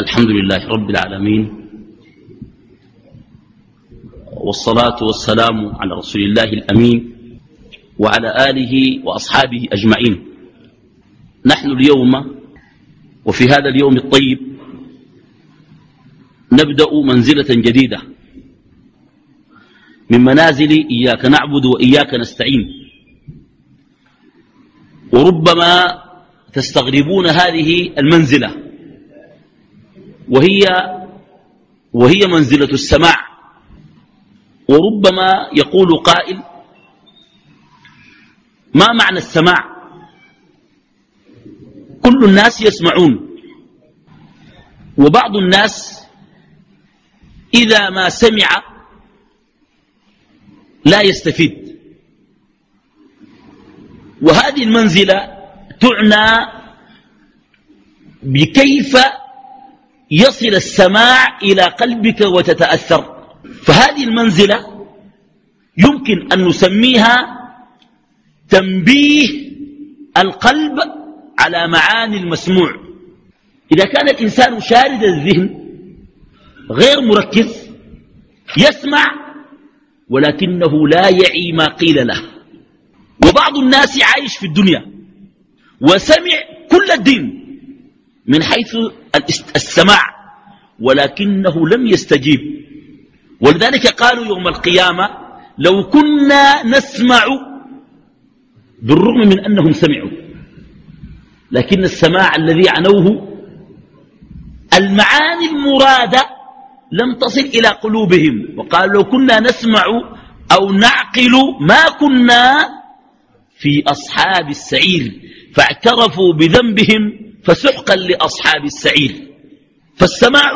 الحمد لله رب العالمين والصلاة والسلام على رسول الله الأمين وعلى آله وأصحابه أجمعين. نحن اليوم وفي هذا اليوم الطيب نبدأ منزلة جديدة من منازل إياك نعبد وإياك نستعين. وربما تستغربون هذه المنزلة. وهي وهي منزلة السماع. وربما يقول قائل ما معنى السماع؟ كل الناس يسمعون وبعض الناس إذا ما سمع لا يستفيد. وهذه المنزلة تعنى بكيف يصل السماع إلى قلبك وتتأثر. فهذه المنزلة يمكن أن نسميها تنبيه القلب على معاني المسموع. إذا كان الإنسان شارد الذهن غير مركز يسمع ولكنه لا يعي ما قيل له. وبعض الناس عايش في الدنيا وسمع كل الدين من حيث السماع ولكنه لم يستجيب. ولذلك قالوا يوم القيامة لو كنا نسمع بالرغم من أنهم سمعوا. لكن السماع الذي عنوه المعاني المرادة لم تصل إلى قلوبهم. وقالوا لو كنا نسمع أو نعقل ما كنا في أصحاب السعير فاعترفوا بذنبهم فسحقا لأصحاب السعير. فالسماع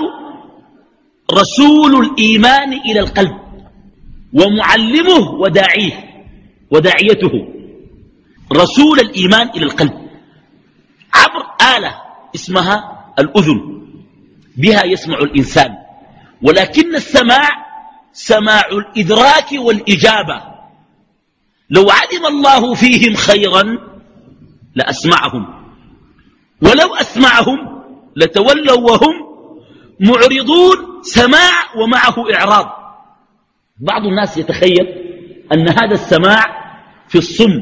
رسول الإيمان إلى القلب ومعلمه وداعيه وداعيته رسول الإيمان إلى القلب. عبر آلة اسمها الأذن بها يسمع الإنسان. ولكن السماع سماع الإدراك والإجابة. لو علم الله فيهم خيرا لأسمعهم. ولو أسمعهم لتولوا وهم معرضون سماع ومعه إعراض. بعض الناس يتخيل أن هذا السماع في الصم.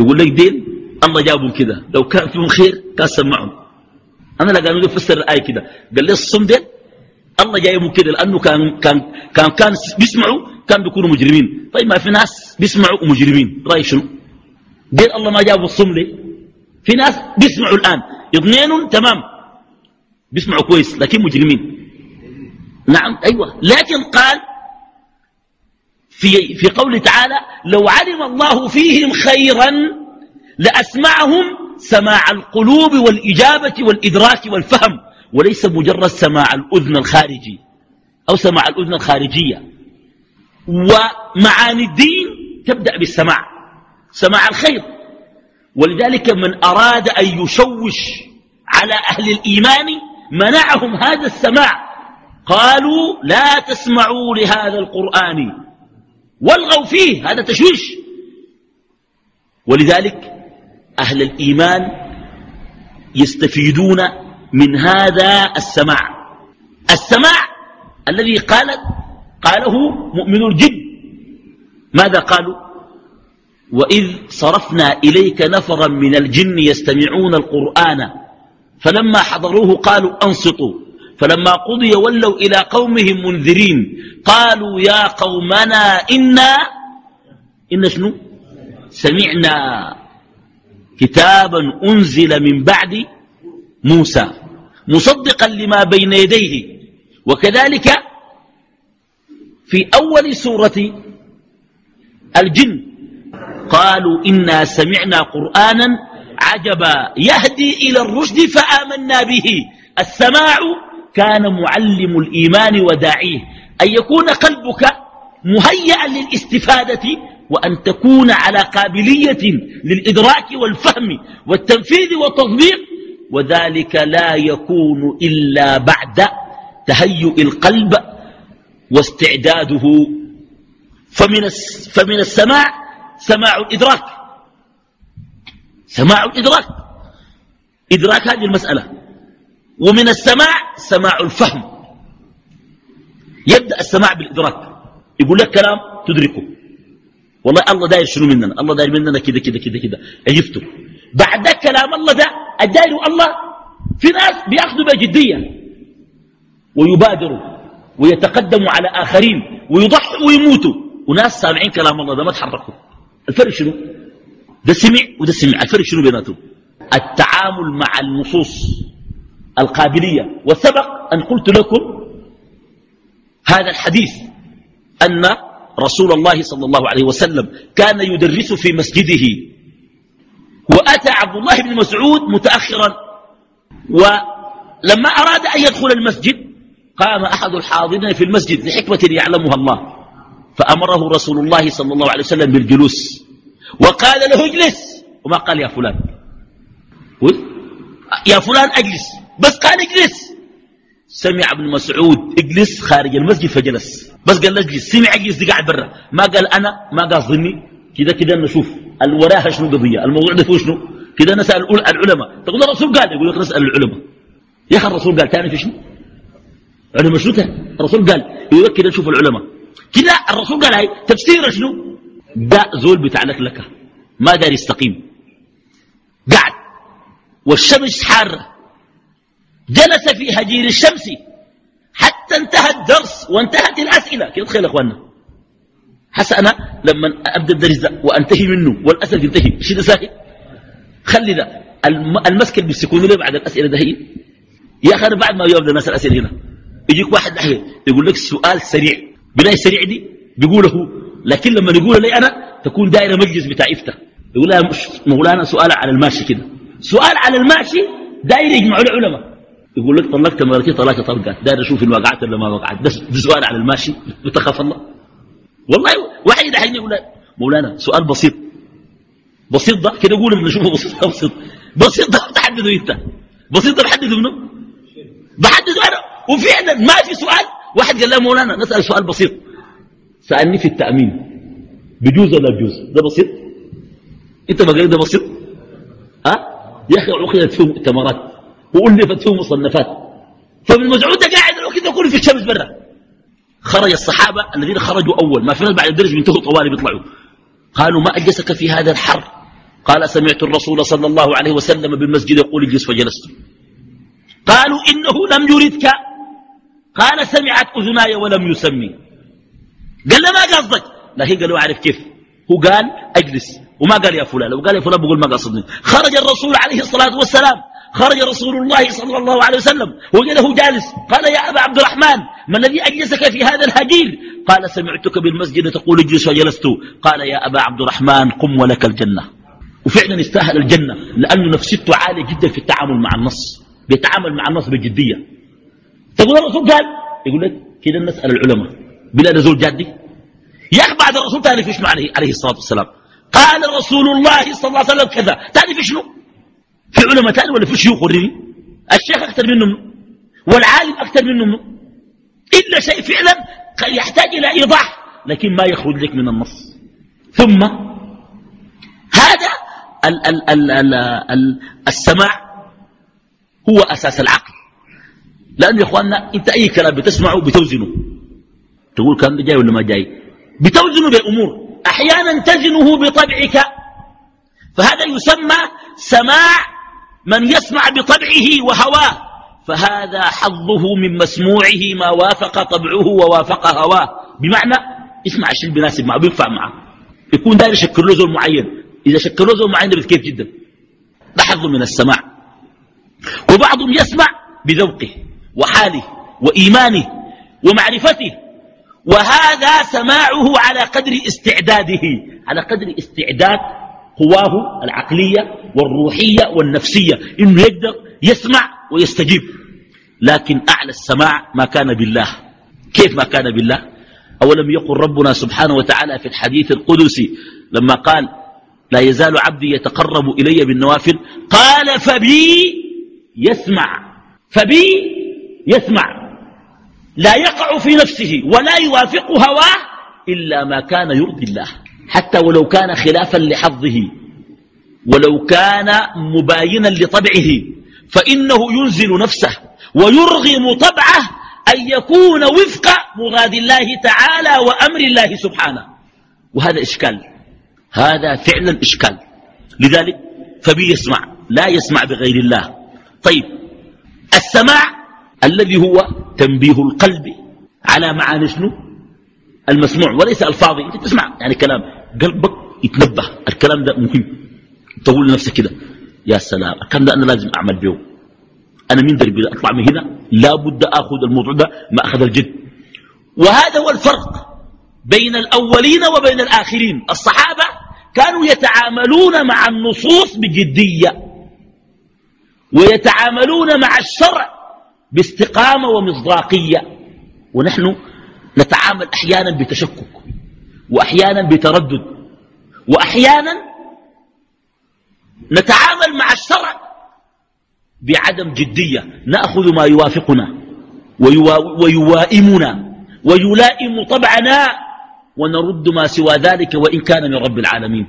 يقول لك دين الله جابهم كده. لو كان فيهم خير كان سمعهم. أنا لقى نقول فسر الآية كده. قال لي الصم دين الله جايبهم كده لأنه كان كان كان كان بيسمعوا كان بيكونوا مجرمين. طيب ما في ناس بيسمعوا مجرمين رأي شنو؟ دين الله ما جابوا الصم ليه؟ في ناس بيسمعوا الآن. اثنين تمام. بيسمعوا كويس لكن مجرمين. نعم أيوة. لكن قال في, في قوله تعالى لو علم الله فيهم خيرا لأسمعهم سماع القلوب والإجابة والإدراك والفهم وليس مجرد سماع الأذن الخارجي أو سماع الأذن الخارجية. ومعاني الدين تبدأ بالسماع. سماع الخير. ولذلك من أراد أن يشوش على أهل الإيمان منعهم هذا السماع. قالوا لا تسمعوا لهذا القرآن. والغوا فيه هذا تشويش. ولذلك أهل الإيمان يستفيدون من هذا السماع. السماع الذي قالت قاله مؤمن الجن. ماذا قالوا؟ وإذ صرفنا إليك نفرا من الجن يستمعون القرآن فلما حضروه قالوا أنصتوا فلما قضي ولوا إلى قومهم منذرين قالوا يا قومنا إنا إن شنو؟ سمعنا كتابا أنزل من بعد موسى مصدقا لما بين يديه وكذلك في أول سورة الجن قالوا إنا سمعنا قرآنا عجبا يهدي إلى الرشد فآمنا به. السماع كان معلم الإيمان وداعيه. أن يكون قلبك مهيئا للاستفادة وأن تكون على قابلية للإدراك والفهم والتنفيذ والتطبيق. وذلك لا يكون إلا بعد تهيؤ القلب واستعداده. فمن, فمن السماع سماع الإدراك. سماع الإدراك. إدراك هذه المسألة. ومن السماع سماع الفهم. يبدأ السماع بالإدراك. يقول لك كلام تدركه. والله الله داير شنو مننا؟ الله داير مننا كده كده كده كده عرفته بعد كلام الله ده الداير الله في ناس بيأخذوا بجدية ويبادروا. ويتقدموا على آخرين. ويضحوا ويموتوا. وناس سامعين كلام الله ده ما تحركوا. الفرق شنو؟ ده سمع وده سمع. الفرق شنو بيناتهم؟ التعامل مع النصوص القابلية. وسبق أن قلت لكم هذا الحديث أن رسول الله صلى الله عليه وسلم كان يدرس في مسجده وأتى عبد الله بن مسعود متأخرا ولما أراد أن يدخل المسجد قام أحد الحاضرين في المسجد لحكمة يعلمها الله. فأمره رسول الله صلى الله عليه وسلم بالجلوس. وقال له اجلس. وما قال يا فلان. يا فلان اجلس. بس قال اجلس. سمع ابن مسعود اجلس خارج المسجد فجلس. بس قال اجلس. سمع اجلس دي قاعد برا. ما قال أنا؟ ما قاصدني كده كده نشوف الوراها شنو قضية؟ الموضوع ده فيه شنو؟ كده نسال العلماء. تقول الرسول قال يقول لك نسال العلماء. يا أخي الرسول قال ثاني في شنو؟ علماء شنو الرسول قال. يقول لك كده نشوف العلماء. كده الرسول قال هاي تفسير شنو؟ ده زول بتاع لك ما دار يستقيم. قعد والشمس حارة. جلس في هجير الشمس. حتى انتهى الدرس وانتهت الأسئلة. كده تخيل أخواننا؟ حس أنا لما أبدأ الدرس ده وأنتهي منه والأسئلة تنتهي شيء ده ساكت خلي ده. المسك اللي بيسكونوا لي بعد الأسئلة ده هي؟ يا أنا بعد ما يبدأ الناس الأسئلة هنا. يجيك واحد ناحية يقول لك سؤال سريع. بناء السريع دي بيقوله لكن لما يقول لي أنا تكون دائرة مجلس بتاع إفتة يقول لها مولانا سؤال على الماشي كده. سؤال على الماشي داير يجمعوا العلماء يقول لك طلقت مرتي طلاق طلقات داير أشوف ان وقعت ولا ما وقعت. ده سؤال على الماشي. بتخاف الله. والله واحد دحين يقول مولانا سؤال بسيط. بسيط ده كده قول نشوفه بسيط بسيط. بسيط ده تحدده إنت. بسيط ده بحدده منه بحدده أنا. وفعلا ما في سؤال واحد قال له مولانا نسال سؤال بسيط. سألني في التأمين. بجوز ولا بجوز؟ ده بسيط؟ أنت ما ده بسيط؟ ها؟ يا أخي عقدت فيه مؤتمرات. وألفت فيه مصنفات. فابن مسعود قاعد الوقت كله في الشمس برا. خرج الصحابة الذين خرجوا أول. ما في بعد الدرج بينتهوا طوالي بيطلعوا. قالوا ما أجلسك في هذا الحر. قال سمعت الرسول صلى الله عليه وسلم بالمسجد يقول اجلس فجلست. قالوا إنه لم يردك. قال سمعت أذناي ولم يسمي. قال له ما قصدك؟ لكن قالوا أعرف كيف. هو قال أجلس. وما قال يا فلان؟ لو قال يا فلان بقول ما قصدني. خرج الرسول عليه الصلاة والسلام. خرج رسول الله صلى الله عليه وسلم. وجده جالس. قال يا أبا عبد الرحمن ما الذي أجلسك في هذا الهجير قال سمعتك بالمسجد تقول اجلس وجلست. قال يا أبا عبد الرحمن قم ولك الجنة. وفعلا استاهل الجنة لأنه نفسيته عالية جدا في التعامل مع النص. بيتعامل مع النص بجدية. تقول الرسول قال؟ يقول لك كده نسأل العلماء. بلا نزول جادي بعد الرسول تعرف إيش عليه؟ عليه الصلاة والسلام. قال رسول الله صلى الله عليه وسلم كذا. تعرف شنو؟ في علماء تاني ولا في شيوخ وريني؟ الشيخ أكثر منهم والعالم أكثر منهم إلا شيء فعلا يحتاج إلى إيضاح لكن ما يخرج لك من النص. ثم هذا ال ال ال ال ال السماع هو أساس العقل. لأن يا إخواننا أنت أي كلام بتسمعه بتوزنه. تقول ده جاي ولا ما جاي؟ بتوزنه بأمور أحيانا تزنه بطبعك. فهذا يسمى سماع من يسمع بطبعه وهواه. فهذا حظه من مسموعه ما وافق طبعه ووافق هواه. بمعنى اسمع الشيء بناسب معه بينفع معه. يكون داير يشكل له زول معين. إذا شكل له زول معين كيف جدا؟ ده حظ من السماع. وبعضهم يسمع بذوقه. وحاله وإيمانه ومعرفته وهذا سماعه على قدر استعداده على قدر استعداد قواه العقلية والروحية والنفسية إنه يقدر يسمع ويستجيب. لكن أعلى السماع ما كان بالله. كيف ما كان بالله؟ أولم يقل ربنا سبحانه وتعالى في الحديث القدسي لما قال لا يزال عبدي يتقرب إلي بالنوافل قال فبي يسمع فبي يسمع لا يقع في نفسه ولا يوافق هواه إلا ما كان يرضي الله. حتى ولو كان خلافا لحظه ولو كان مباينا لطبعه فإنه ينزل نفسه ويرغم طبعه أن يكون وفق مراد الله تعالى وأمر الله سبحانه. وهذا إشكال هذا فعلا إشكال. لذلك فبي يسمع لا يسمع بغير الله. طيب السماع الذي هو تنبيه القلب على معاني شنو؟ المسموع وليس الفاظي أنت تسمع يعني كلام قلبك يتنبه. الكلام ده مهم. تقول لنفسك كده. يا سلام. الكلام ده أنا لازم أعمل به. أنا من دربي. أطلع من هنا. لابد أخذ الموضوع ده. ما أخذ الجد. وهذا هو الفرق بين الأولين وبين الآخرين. الصحابة كانوا يتعاملون مع النصوص بجدية. ويتعاملون مع الشرع باستقامة ومصداقية. ونحن نتعامل أحيانا بتشكك وأحيانا بتردد وأحيانا نتعامل مع الشرع بعدم جدية. نأخذ ما يوافقنا ويوائمنا ويلائم طبعنا ونرد ما سوى ذلك وإن كان من رب العالمين.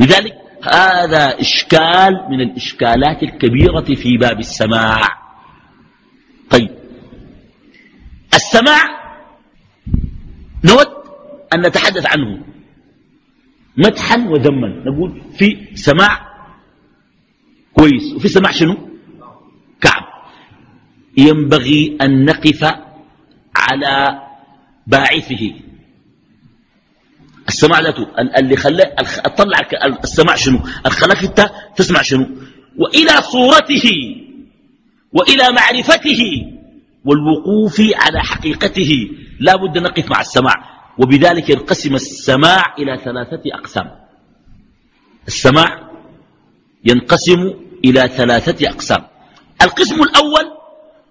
لذلك هذا إشكال من الإشكالات الكبيرة في باب السماع. طيب. السماع نود أن نتحدث عنه. مدحا وذما نقول في سماع كويس. وفي سماع شنو؟ كعب. ينبغي أن نقف على باعثه. السماع ذاته اللي خلاه اطلع السماع شنو؟ الخلاك انت تسمع شنو؟ وإلى صورته وإلى معرفته والوقوف على حقيقته. لا بد نقف مع السماع. وبذلك ينقسم السماع إلى ثلاثة أقسام. السماع ينقسم إلى ثلاثة أقسام. القسم الأول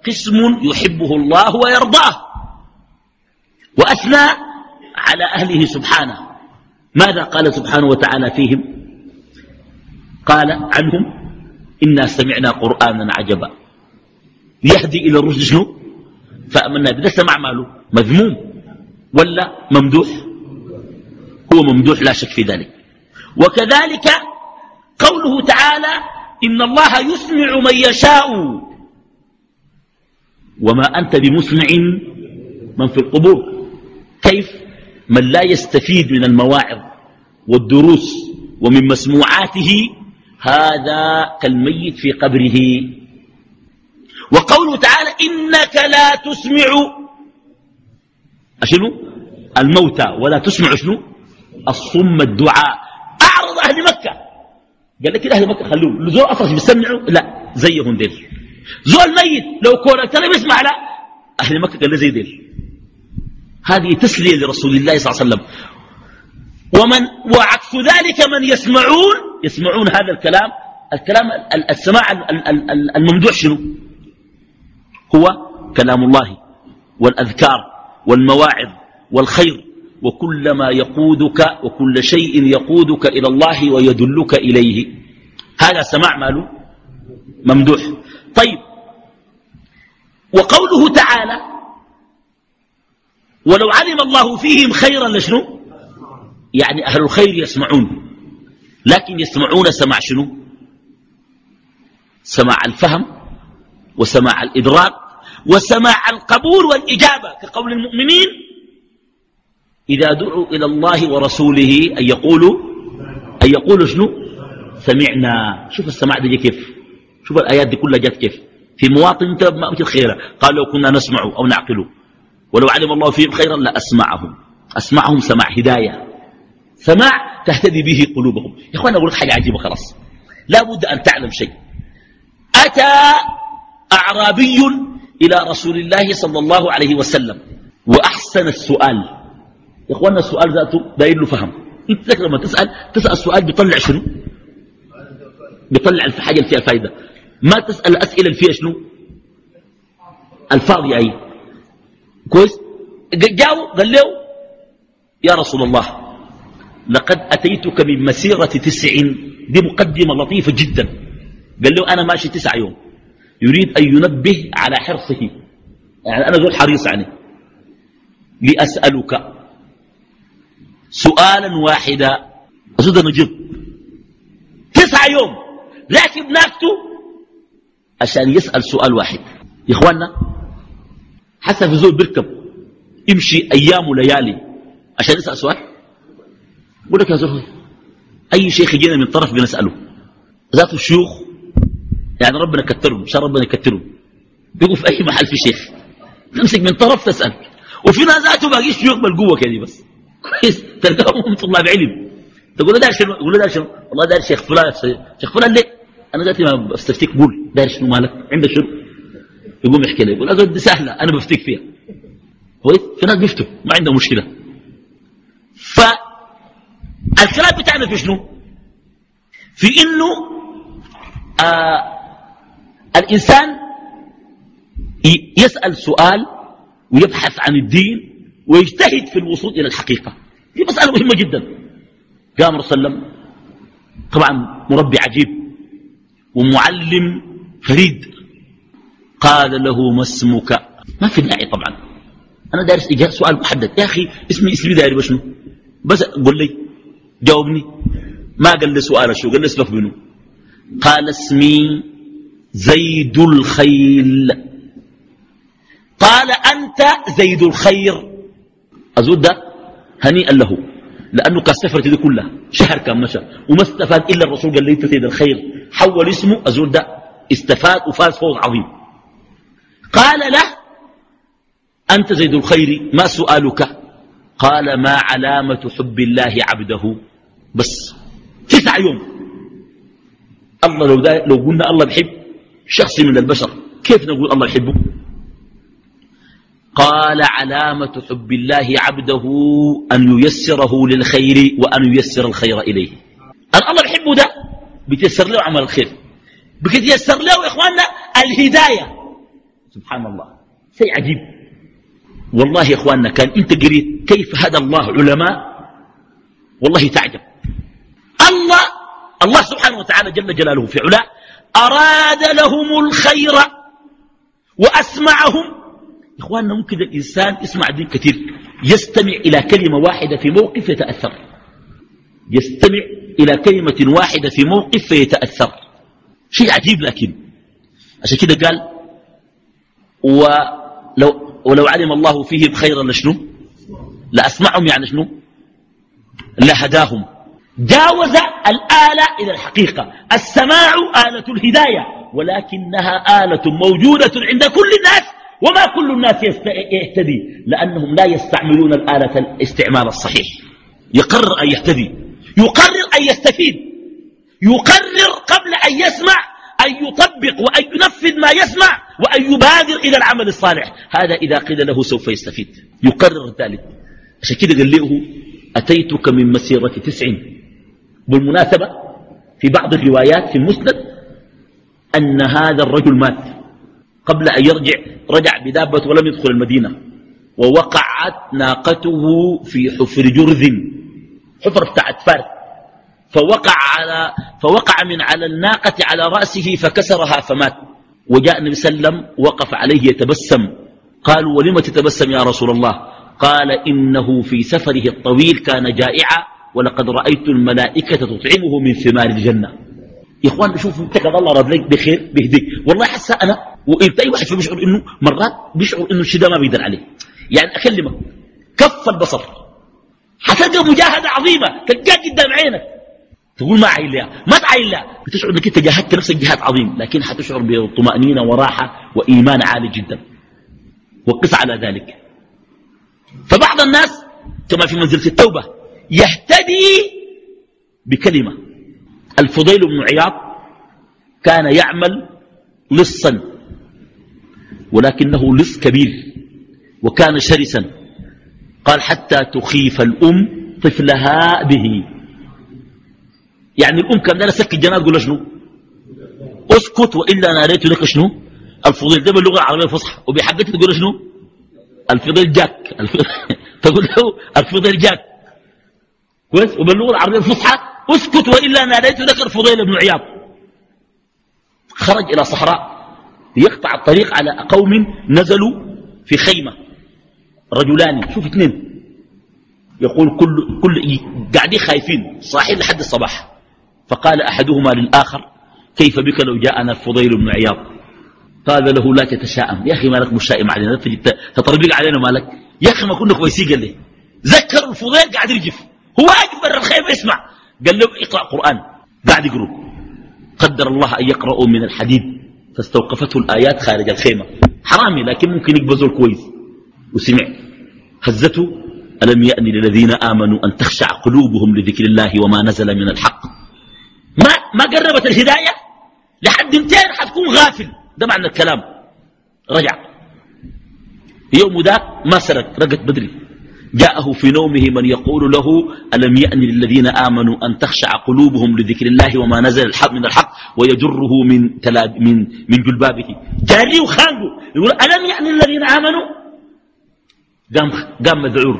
قسم يحبه الله ويرضاه. واثنى على أهله سبحانه. ماذا قال سبحانه وتعالى فيهم؟ قال عنهم إنا سمعنا قرآنا عجبا. يهدي إلى الرشد شنو؟ فأمنا بده سمع ماله. مذموم ولا ممدوح؟ هو ممدوح لا شك في ذلك. وكذلك قوله تعالى إن الله يسمع من يشاء. وما أنت بمسمع من في القبور. كيف؟ من لا يستفيد من المواعظ والدروس ومن مسموعاته هذا كالميت في قبره. وقوله تعالى إنك لا تسمع. شنو الموتى. ولا تسمع شنو؟ الصم الدعاء. أعرض أهل مكة. قال لك أهل مكة خلوه. زول أصلا بيسمعوا لا زيهم ديل. زول ميت لو كورك ترى بيسمع لا. أهل مكة قال له زي ديل. هذه تسلية لرسول الله صلى الله عليه وسلم. ومن وعكس ذلك من يسمعون يسمعون هذا الكلام. الكلام السماع الممدوح شنو؟ هو كلام الله والأذكار والمواعظ والخير. وكل ما يقودك وكل شيء يقودك إلى الله ويدلك إليه. هذا سماع ماله؟ ممدوح. طيب. وقوله تعالى ولو علم الله فيهم خيرا لشنو؟ يعني أهل الخير يسمعون. لكن يسمعون سماع شنو؟ سماع الفهم وسماع الإدراك وسماع القبول والإجابة. كقول المؤمنين إذا دعوا إلى الله ورسوله أن يقولوا أن يقولوا شنو؟ سمعنا. شوف السماع دي كيف. شوف الآيات دي كلها جت كيف. في مواطن انت ما خيرا قال لو كنا نسمع أو نعقل. ولو علم الله فيهم خيرا لأسمعهم. أسمعهم سماع هداية. سماع تهتدي به قلوبهم. يا إخوان أقول لك حاجة عجيبة خلاص. لا بد أن تعلم شيء. أتى أعرابي إلى رسول الله صلى الله عليه وسلم. وأحسن السؤال. يا اخوانا السؤال ذاته داير له فهم. انت لما تسأل تسأل السؤال بيطلع شنو؟ بيطلع الحاجة اللي فيها فائده ما تسأل الاسئله اللي فيها شنو؟ الفاضيه أي. كويس؟ جاو قال له يا رسول الله لقد أتيتك من مسيرة تسع دي مقدمة لطيفة جدا. قال له أنا ماشي تسع يوم. يريد أن ينبه على حرصه. يعني أنا ذو الحريص عنه لأسألك سؤالا واحدا. أصد نجيب تسع يوم. لكن ناكته عشان يسأل سؤال واحد. يا إخواننا في زول بيركب يمشي أيام وليالي. عشان يسأل سؤال؟ بقول لك يا زول أي شيخ يجينا من طرف بنسأله ذات الشيوخ يعني ربنا كترهم شاء ربنا يكترهم. بيقوا في أي محل في شيخ. تمسك من طرف تسأل. وفي ناس ذاته باقي شيوخ بالقوة كده بس. كويس. تلقاهم طلاب علم. تقول له دار شنو؟ يقول له دار شنو؟ والله دار شيخ فلان شيخ فلان ليه؟ أنا ذاتي ما بستفتيك قول. دار شنو مالك؟ عندك شنو؟ يقوم يحكي لي يقول اقعد سهلة أنا بفتيك فيها. كويس؟ في ناس بيفتوا ما عندهم مشكلة. فالكلام بتاعنا في شنو؟ في إنه آه الإنسان يسأل سؤال ويبحث عن الدين ويجتهد في الوصول إلى الحقيقة. دي مسألة مهمة جدا. قام رسول الله طبعا مربي عجيب ومعلم فريد. قال له ما اسمك؟ ما في داعي طبعا. أنا دارس إجابة سؤال محدد. يا أخي اسمي اسمي داري بشنو بس قل لي. جاوبني. ما قال لي سؤال شو؟ قال لي اسمك منه. قال اسمي زيد الخيل قال أنت زيد الخير أزود ده؟ هنيئا له. لأنه كان سفرت دي كلها. شهر كان مشى. وما استفاد إلا الرسول قال لي أنت سيد الخير حول اسمه أزود ده. استفاد وفاز فوز عظيم. قال له أنت زيد الخير ما سؤالك؟ قال ما علامة حب الله عبده. بس تسع يوم. الله لو, لو قلنا الله بحب شخص من البشر كيف نقول الله يحبه؟ قال علامة حب الله عبده أن ييسره للخير وأن ييسر الخير إليه. أن الله بحبه ده بتيسر له عمل الخير. بتيسر له إخواننا الهداية. سبحان الله. شيء عجيب. والله يا إخواننا كان أنت قريت كيف هدى الله علماء والله تعجب. الله الله سبحانه وتعالى جل جلاله في علاه أراد لهم الخير وأسمعهم. إخواننا ممكن الإنسان يسمع دين كثير يستمع إلى كلمة واحدة في موقف يتأثر. يستمع إلى كلمة واحدة في موقف فيتأثر شيء عجيب لكن. عشان كده قال ولو, ولو علم الله فيهم خيرا لشنو؟ لأسمعهم يعني شنو؟ لهداهم. جاوز الآلة إلى الحقيقة. السماع آلة الهداية. ولكنها آلة موجودة عند كل الناس. وما كل الناس يهتدي. لأنهم لا يستعملون الآلة الاستعمال الصحيح. يقرر أن يهتدي. يقرر أن يستفيد. يقرر قبل أن يسمع أن يطبق وأن ينفذ ما يسمع وأن يبادر إلى العمل الصالح. هذا إذا قيل له سوف يستفيد. يقرر ذلك. عشان كده قال له أتيتك من مسيرة تسع. بالمناسبة في بعض الروايات في المسند أن هذا الرجل مات. قبل أن يرجع رجع بدابة ولم يدخل المدينة. ووقعت ناقته في حفر جرذ. حفر بتاعت فارس فوقع, على فوقع من على الناقة على رأسه فكسرها فمات. وجاء النبي صلى الله عليه وسلم وقف عليه يتبسم. قالوا ولم تتبسم يا رسول الله؟ قال إنه في سفره الطويل كان جائعا ولقد رأيت الملائكة تطعمه من ثمار الجنة. يا اخوان شوفوا انت الله رد بخير بيهديك. والله حاسة أنا وانت اي واحد بيشعر إنه مرات بيشعر إنه الشيء ده ما بيقدر عليه. يعني أكلمك كف البصر. حتلقى مجاهدة عظيمة تلقاك قدام عينك. تقول ما عايل لها ما تعايل لها بتشعر إنك أنت جاهدت نفسك جهاد عظيم لكن حتشعر بطمانينه وراحة وإيمان عالي جدا. وقس على ذلك. فبعض الناس كما في منزلة التوبة يهتدي بكلمة. الفضيل بن عياض كان يعمل لصا ولكنه لص كبير وكان شرسا. قال حتى تخيف الأم طفلها به يعني الأم كان لها سك الجنات قول شنو؟ أسكت وإلا ناريت لك شنو؟ الفضيل. ده باللغة العربية الفصحى. وبحقتك تقول شنو؟ الفضيل جاك. تقول له الفضيل جاك. كويس؟ وباللغة العربية الفصحى أسكت وإلا ناديت لك الفضيل بن عياض. خرج إلى صحراء يقطع الطريق على قوم نزلوا في خيمة. رجلان. شوف اثنين. يقول كل, كل قاعدين خايفين. صاحين لحد الصباح. فقال أحدهما للآخر كيف بك لو جاءنا الفضيل بن عياض؟ قال له لا تتشائم. يا أخي مالك مشائم علينا تطربق علينا مالك يا أخي ما كنا كويسين قال لي. ذكر الفضيل قاعد يرجف. هو واقف برا الخيمة يسمع. قال له اقرأ قرآن. قاعد يقرأ. قدر الله أن يقرأوا من الحديد. فاستوقفته الآيات خارج الخيمة. حرامي لكن ممكن يقبضوا كويس وسمع. هزته. ألم يأن للذين آمنوا أن تخشع قلوبهم لذكر الله وما نزل من الحق؟ ما قربت الهداية لحد امتين حتكون غافل. ده معنى الكلام. رجع. يوم ذاك ما سرق رقت بدري. جاءه في نومه من يقول له ألم يأن للذين آمنوا أن تخشع قلوبهم لذكر الله وما نزل الحق من الحق ويجره من, تلاب من, من جلبابه. جاري وخانقه. يقول ألم يأن للذين آمنوا؟ قام, قام مذعور.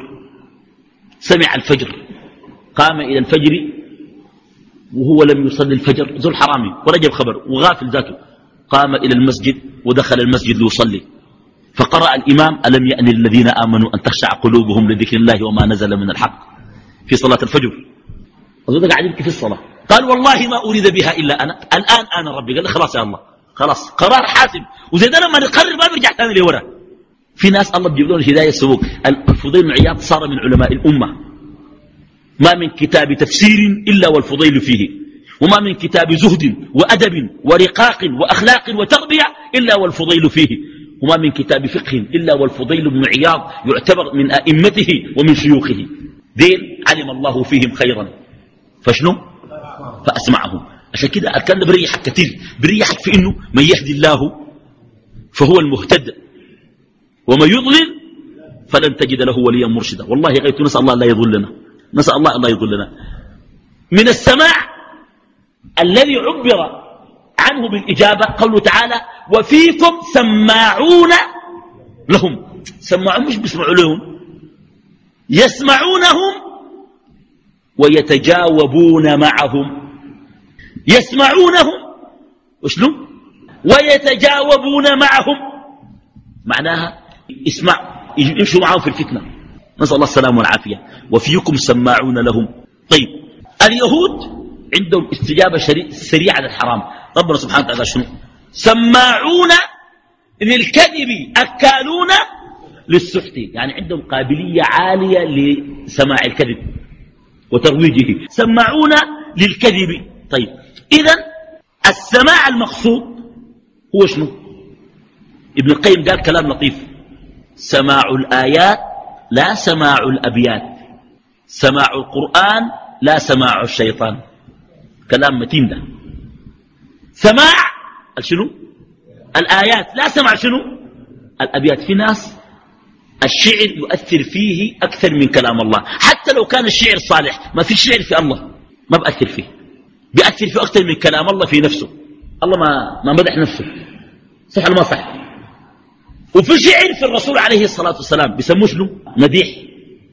سمع الفجر. قام إلى الفجر وهو لم يصلي الفجر ذو الحرامي ورجب خبر وغافل ذاته. قام إلى المسجد ودخل المسجد ليصلي. فقرأ الإمام ألم يأن الذين آمنوا أن تخشع قلوبهم لذكر الله وما نزل من الحق في صلاة الفجر؟ أظن قاعد يبكي في الصلاة. قال والله ما أريد بها إلا أنا. الآن أنا ربي. قال خلاص يا الله. خلاص. قرار حاسم. وزي ده لما نقرر ما بيرجع ثاني لورا. في ناس الله بيجيب لهم الهداية السلوك الفضيل بن عياض صار من علماء الأمة. ما من كتاب تفسير إلا والفضيل فيه وما من كتاب زهد وأدب ورقاق وأخلاق وتربية إلا والفضيل فيه وما من كتاب فقه إلا والفضيل بن عياض يعتبر من أئمته ومن شيوخه. دين علم الله فيهم خيرا. فشنو؟ فأسمعهم. عشان كده الكلام بريحك كثير بريحك في إنه من يهدي الله فهو المهتد ومن يضلل فلن تجد له وليا مرشدا. والله غيرت نسأل الله لا يضلنا. نسأل الله الله يضلنا من السماع الذي عبر عنه بالإجابة قوله تعالى وفيكم سماعون لهم. سماعون مش بيسمعوا لهم. يسمعونهم ويتجاوبون معهم. يسمعونهم. وشنو ويتجاوبون معهم. معناها اسمع يمشوا معهم في الفتنة. نسأل الله السلامة والعافية. وفيكم سماعون لهم. طيب اليهود عندهم استجابة سريعة للحرام. ربنا سبحانه وتعالى شنو؟ سماعون للكذب أكالون للسحت. يعني عندهم قابلية عالية لسماع الكذب وترويجه. سماعون للكذب. طيب إذا السماع المقصود هو شنو؟ ابن القيم قال كلام لطيف. سماع الآيات لا سماع الأبيات. سماع القرآن لا سماع الشيطان. كلام متين ده. سماع شنو؟ الآيات. لا سمع شنو؟ الأبيات. في ناس الشعر يؤثر فيه أكثر من كلام الله. حتى لو كان الشعر صالح ما في شعر في الله. ما بأثر فيه. بيأثر فيه أكثر من كلام الله في نفسه. الله ما, ما مدح نفسه. صح ولا ما صح؟ وفي شعر في الرسول عليه الصلاة والسلام بيسموه شنو؟ مديح.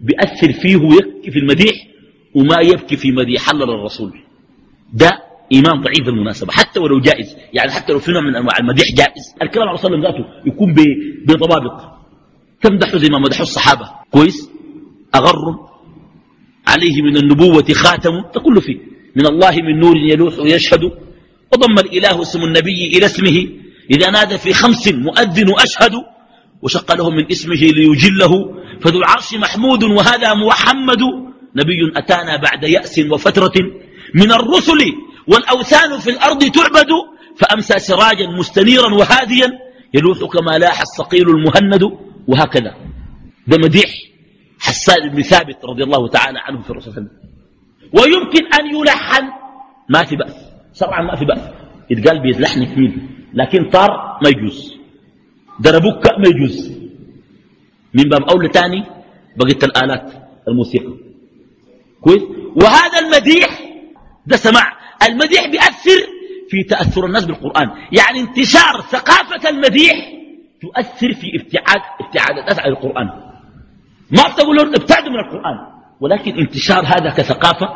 بيأثر فيه ويبكي في المديح وما يبكي في مديح. الله للرسول ده إيمان ضعيف بالمناسبة حتى ولو جائز. يعني حتى لو في نوع من أنواع المديح جائز. الكلام عليه الصلاة ذاته يكون بضوابط. تمدحه زي ما مدحوا الصحابة؟ كويس؟ أغر عليه من النبوة خاتم تقول فيه. من الله من نور يلوح ويشهد. وضم الإله اسم النبي إلى اسمه. إذا نادى في خمس مؤذن أشهد. وشق له من اسمه ليجله فذو العرش محمود وهذا محمد. نبي أتانا بعد يأس وفترة من الرسل والأوثان في الأرض تعبد فأمسى سراجا مستنيرا وهاديا. يلوح كما لاح الصقيل المهند. وهكذا. ده مديح حسان بن ثابت رضي الله تعالى عنه في الرسول صلى ويمكن أن يلحن. ما في بأس. طبعا ما في بأس. يتقال بيزلحن كمين لكن طار ما يجوز. دربوك ما يجوز. من باب أولى تاني بقيت الآلات الموسيقى. كويس؟ وهذا المديح ده سماع. المديح بيأثر في تأثر الناس بالقرآن. يعني انتشار ثقافة المديح تؤثر في ابتعاد ابتعاد الناس عن القرآن. ما بتقول لهم ابتعدوا من القرآن ولكن انتشار هذا كثقافة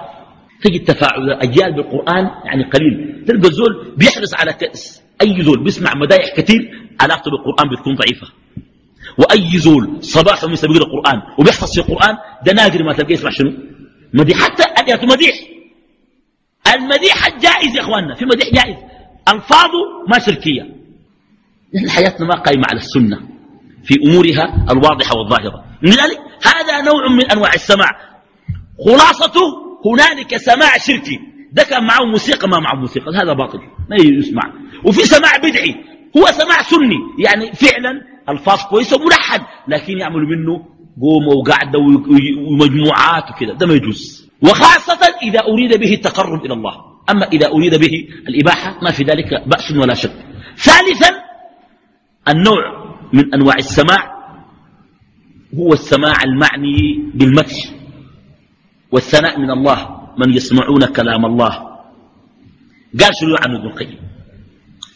تجد تفاعل أجيال بالقرآن يعني قليل. تلقى الزول بيحرص على كأس أي زول بيسمع مدايح كثير علاقته بالقرآن بتكون ضعيفة؟ وأي زول صباحه من سبيل القرآن وبيحفظ في القرآن ده نادر ما تلقى يسمع شنو؟ مديح. حتى أبيات مديح. المديح الجائز يا إخواننا في مديح جائز. الفاظه ما شركية. نحن حياتنا ما قائمة على السنة. في أمورها الواضحة والظاهرة. لذلك هذا نوع من أنواع السماع. خلاصته هنالك سماع شركي. ده كان معه موسيقى ما معه موسيقى. هذا باطل. ما يسمع. وفي سماع بدعي. هو سماع سني. يعني فعلا الفاظ كويسة وملحن. لكن يعملوا منه قومه وقعده ومجموعات وكذا ده ما يجوز. وخاصة إذا أريد به التقرب إلى الله. أما إذا أريد به الإباحة ما في ذلك بأس ولا شك. ثالثا النوع من أنواع السماع هو السماع المعني بالمدح والثناء من الله. من يسمعون كلام الله. قال شنو عن ابن القيم؟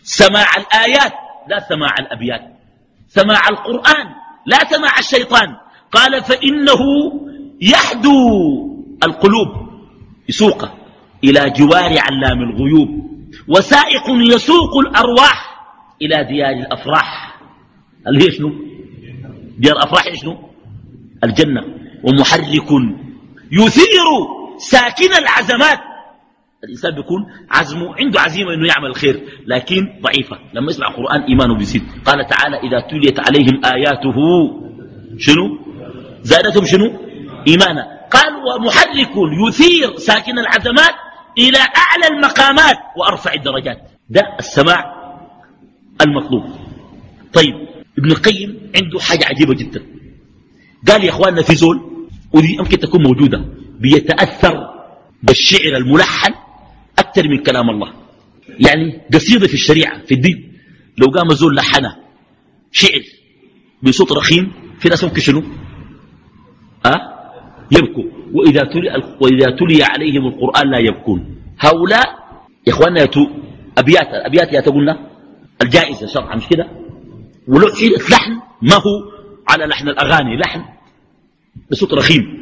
سماع الآيات لا سماع الأبيات. سماع القرآن لا سماع الشيطان. قال فإنه يحدو القلوب يسوق إلى جوار علام الغيوب وسائق يسوق الأرواح إلى ديار الأفراح. اللي هي شنو؟ ديار الأفراح شنو؟ الجنة. ومحرك يثير ساكن العزمات. الإنسان بيكون عزمه عنده عزيمة أنه يعمل الخير لكن ضعيفة. لما يسمع القرآن إيمانه بيزيد. قال تعالى إذا تليت عليهم آياته شنو؟ زادتهم شنو؟ إيمانا. قال ومحرك يثير ساكن العزمات إلى أعلى المقامات وأرفع الدرجات. ده السماع المطلوب. طيب ابن القيم عنده حاجة عجيبة جدا. قال يا أخواننا في زول ودي يمكن تكون موجودة بيتأثر بالشعر الملحن أكثر من كلام الله. يعني قصيدة في الشريعة في الدين. لو قام زول لحنه شعر بصوت رخيم في ناس ممكن شنو؟ أه؟ يبكوا. وإذا تلي, وإذا تلي عليهم القرآن لا يبكون. هؤلاء يا إخواننا يتو أبيات أبيات يا تقولنا الجائزة شرعا مش كده؟ ولو لحن ما هو على لحن الأغاني لحن بصوت رخيم.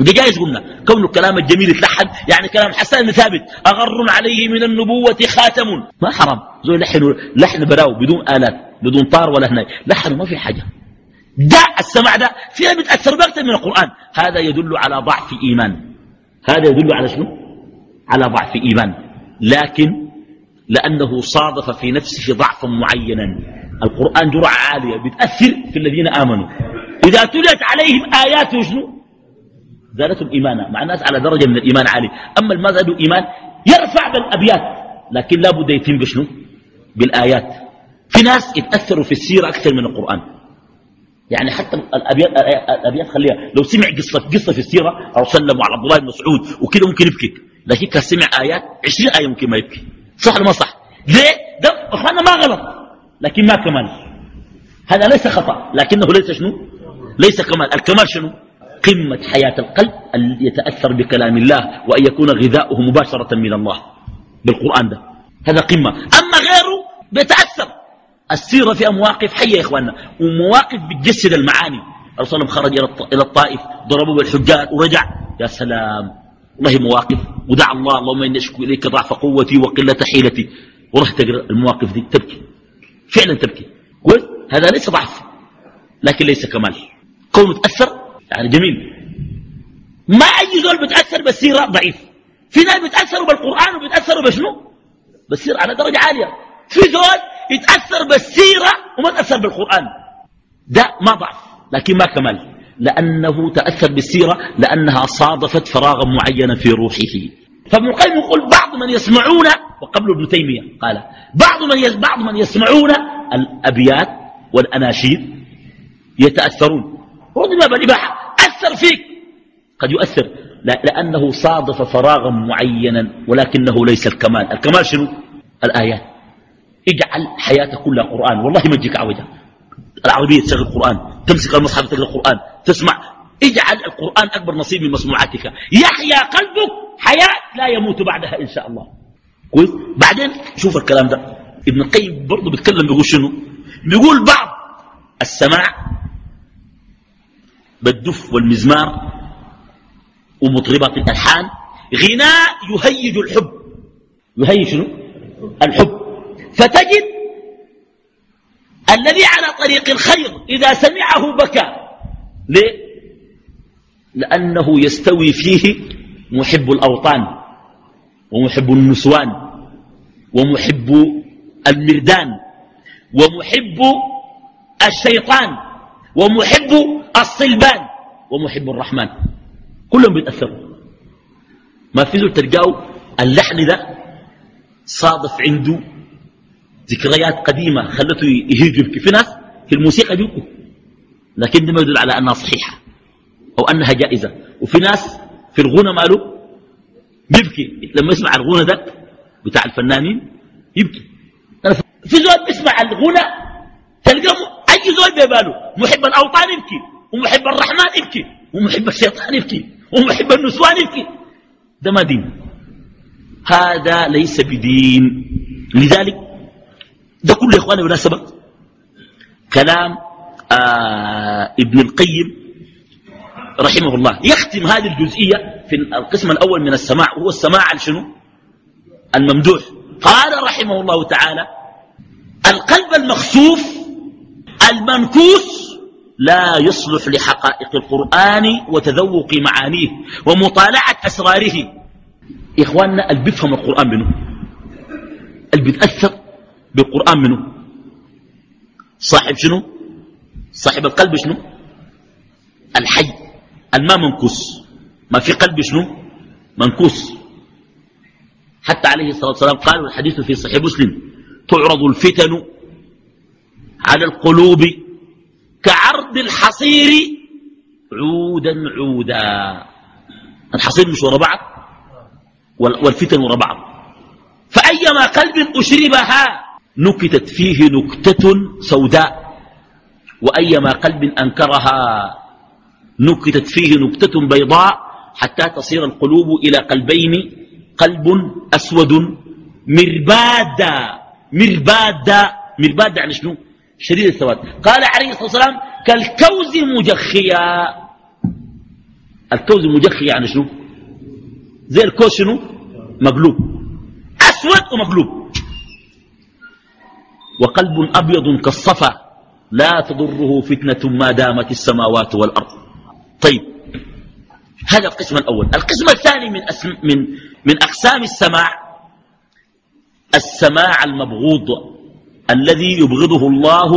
ده جايز قلنا. كون الكلام الجميل يتلحن يعني كلام حسان ثابت. أغر عليه من النبوة خاتم. ما حرام. زي لحن لحن براو بدون آلات بدون طار ولا هناي. لحن ما في حاجة. ده السمع ده فيها بتأثر بأكثر من القرآن. هذا يدل على ضعف إيمان. هذا يدل على شنو؟ على ضعف إيمان. لكن لأنه صادف في نفسه ضعفا معينا. القرآن جرعة عالية بتأثر في الذين آمنوا. إذا تلت عليهم آياته شنو؟ زادتهم إيمانا مع الناس على درجة من الإيمان عالي. أما ما زادوا إيمان يرفع بالأبيات لكن لا بد يتم بشنو؟ بالآيات. في ناس يتأثروا في السيرة أكثر من القرآن. يعني حتى الأبيات, الأبيات خليها لو سمع قصة, قصة في السيرة أو سلم على عبد الله بن مسعود وكده ممكن يبكي. لكن كان سمع آيات عشرين آية ممكن ما يبكي. صح ولا ما صح؟ ليه؟ ده أخوانا ما غلط لكن ما كمال. هذا ليس خطأ لكنه ليس شنو؟ ليس كمال. الكمال شنو؟ قمة حياة القلب أن يتأثر بكلام الله وأن يكون غذاؤه مباشرة من الله بالقرآن ده. هذا قمة. أما غيره بيتأثر. السيرة فيها مواقف حية يا إخواننا ومواقف بتجسد المعاني. الرسول خرج إلى الطائف ضربوا بالحجار ورجع. يا سلام. والله مواقف. ودع الله اللهم إني أشكو إليك ضعف قوتي وقلة حيلتي. وراح تقرأ المواقف دي. تبكي. فعلا تبكي. هذا ليس ضعف لكن ليس كمال. كونه تأثر يعني جميل. ما أي زول بتأثر بالسيرة ضعيف. في ناس بيتأثروا بالقرآن وبيتأثروا بشنو؟ بالسيرة على درجة عالية. في زول يتأثر بالسيرة وما تأثر بالقرآن. ده ما ضعف لكن ما كمال لأنه تأثر بالسيرة لأنها صادفت فراغا معينا في روحه. فابن القيم يقول بعض من يسمعون وقبل ابن تيمية قال بعض من بعض من يسمعون الأبيات والأناشيد يتأثرون. رضي بالإباحة. أثر فيك. قد يؤثر. لأنه صادف فراغا معينا ولكنه ليس الكمال. الكمال شنو؟ الآيات. اجعل حياتك كلها قرآن. والله ما تجيك عوجة العربية تشغل القرآن تمسك المصحف تقرأ القرآن تسمع. اجعل القرآن أكبر نصيب من مسموعاتك. يحيا قلبك. حياة لا يموت بعدها إن شاء الله. كويس؟ بعدين شوف الكلام ده. ابن القيم برضه بيتكلم بيقول شنو؟ بيقول بعض السماع بالدف والمزمار ومطربات الألحان. غناء يهيج الحب. يهيج شنو؟ الحب. فتجد الذي على طريق الخير إذا سمعه بكى. ليه؟ لأنه يستوي فيه محب الأوطان ومحب النسوان ومحب المردان ومحب الشيطان ومحب الصلبان ومحب الرحمن. كلهم بيتأثروا. ما في زول تلقاه اللحن ده صادف عنده ذكريات قديمة خلته يهيج يبكي. في ناس في الموسيقى بيبكوا لكن ده ما يدل على أنها صحيحة أو أنها جائزة. وفي ناس في الغنى ماله بيبكي. لما يسمع الغنى ده بتاع الفنانين يبكي. في زول بيسمع الغنى تلقى أي زول بيباله محب الأوطان يبكي. ومحب الرحمن يبكي ومحب الشيطان يبكي ومحب النسوان يبكي. ده ما دين. هذا ليس بدين. لذلك ده كله يا إخواني مناسبة كلام آه ابن القيم رحمه الله. يختم هذه الجزئية في القسم الأول من السماع وهو السماع شنو؟ الممدوح. قال رحمه الله تعالى القلب المخسوف المنكوس لا يصلح لحقائق القرآن وتذوق معانيه ومطالعة أسراره. إخواننا اللي بيفهم القرآن منه اللي بيتأثر بالقرآن منه صاحب شنو؟ صاحب القلب شنو؟ الحي الما منكوس. ما في قلب شنو؟ منكوس. حتى عليه الصلاة والسلام قال والحديث في صحيح مسلم تعرض الفتن على القلوب كعرض الحصير عودا عودا. الحصير مش ورا بعض؟ والفتن ورا بعض. فأيما قلب أشربها نكتت فيه نكتة سوداء. وأيما قلب أنكرها نكتت فيه نكتة بيضاء. حتى تصير القلوب إلى قلبين. قلب أسود مربادا. مربادا. مربادا يعني شنو؟ شديد السواد. قال عليه الصلاة والسلام كالكوز مجخيا الكوز مجخي يعني شنو؟ زي الكوز شنو؟ مقلوب. أسود ومقلوب. وقلب أبيض كالصفا. لا تضره فتنة ما دامت السماوات والأرض. طيب. هذا القسم الأول. القسم الثاني من, من, من أقسام السماع. السماع المبغوض. الذي يبغضه الله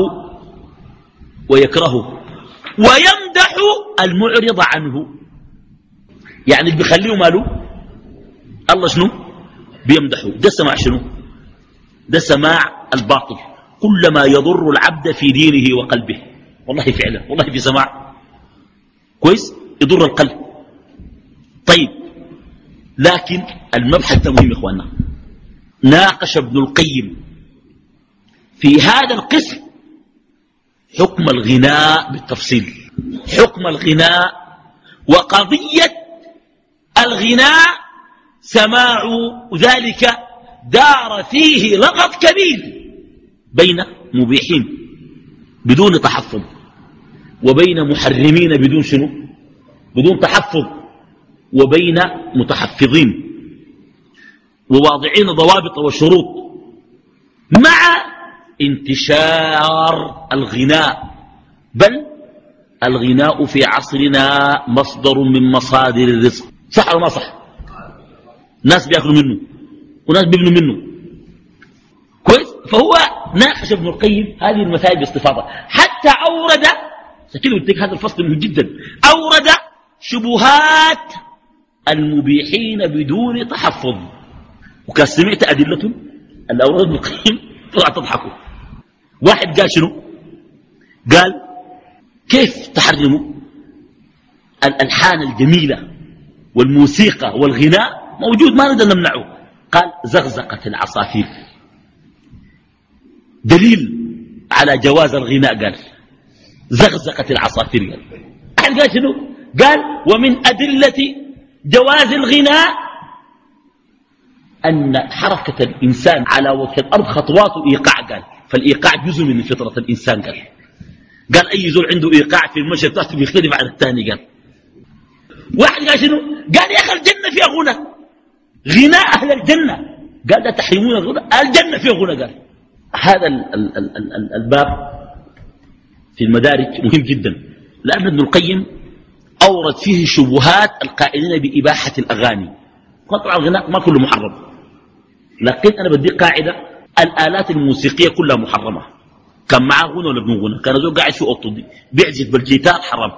ويكرهه. ويمدح المعرض عنه. يعني اللي بيخليه ماله؟ الله شنو؟ بيمدحه. ده سماع شنو؟ ده سماع الباطل. كل ما يضر العبد في دينه وقلبه. والله فعلا والله في سماع. كويس؟ يضر القلب. طيب. لكن المبحث مهم يا إخواننا. ناقش ابن القيم في هذا القسم حكم الغناء بالتفصيل. حكم الغناء وقضية الغناء سماع ذلك دار فيه لغط كبير بين مبيحين بدون تحفظ وبين محرمين بدون شنو؟ بدون تحفظ وبين متحفظين وواضعين ضوابط وشروط مع انتشار الغناء. بل الغناء في عصرنا مصدر من مصادر الرزق. صح ولا ما صح؟ ناس بيأكلوا منه. وناس بيبنوا منه. كويس؟ فهو ناقش ابن القيم هذه المسائل باستفاضة. حتى أورد سكين قلت هذا الفصل مهم جدا. أورد شبهات المبيحين بدون تحفظ. وكان سمعت أدلة؟ اللي اورد ابن القيم طلع تضحكوا. واحد قال شنو؟ قال كيف تحرموا الألحان الجميلة والموسيقى والغناء؟ موجود ما نقدر نمنعه. قال زغزقة العصافير. دليل على جواز الغناء قال زغزقة العصافير. قال قال شنو؟ قال ومن أدلة جواز الغناء أن حركة الإنسان على وجه الأرض خطواته إيقاع قال فالإيقاع جزء من فطرة الإنسان قال. قال أي زول عنده إيقاع في المشي بتاعته بيختلف عن الثاني قال. واحد قال شنو؟ قال يا أخي الجنة فيها غنى. غناء أهل الجنة. قال لا تحرمون الغنى الجنة فيها غنى قال. هذا ال ال ال ال الباب في المدارج مهم جدا. لأن ابن القيم أورد فيه شبهات القائلين بإباحة الأغاني. قطع الغناء ما كله محرم. لكن أنا بدي قاعدة الآلات الموسيقية كلها محرمة. كان معاه غنى ولا بدون غنى كان زول قاعد في اوضته دي. بيعزف بالجيتار حرام.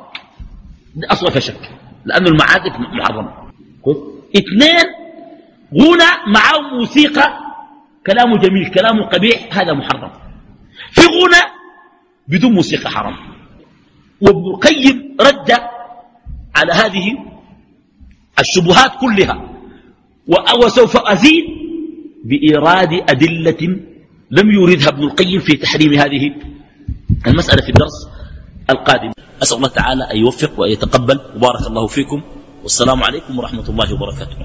أصلا في شك. لأنه المعازف محرمه اثنين غنى معاه موسيقى كلامه جميل كلامه قبيح هذا محرم. في غنى بدون موسيقى حرام. وابن القيم رد على هذه الشبهات كلها. وسوف أزيد بإيراد أدلة لم يوردها ابن القيم في تحريم هذه المسألة في الدرس القادم. أسأل الله تعالى أن يوفق وأن يتقبل. وبارك الله فيكم. والسلام عليكم ورحمة الله وبركاته.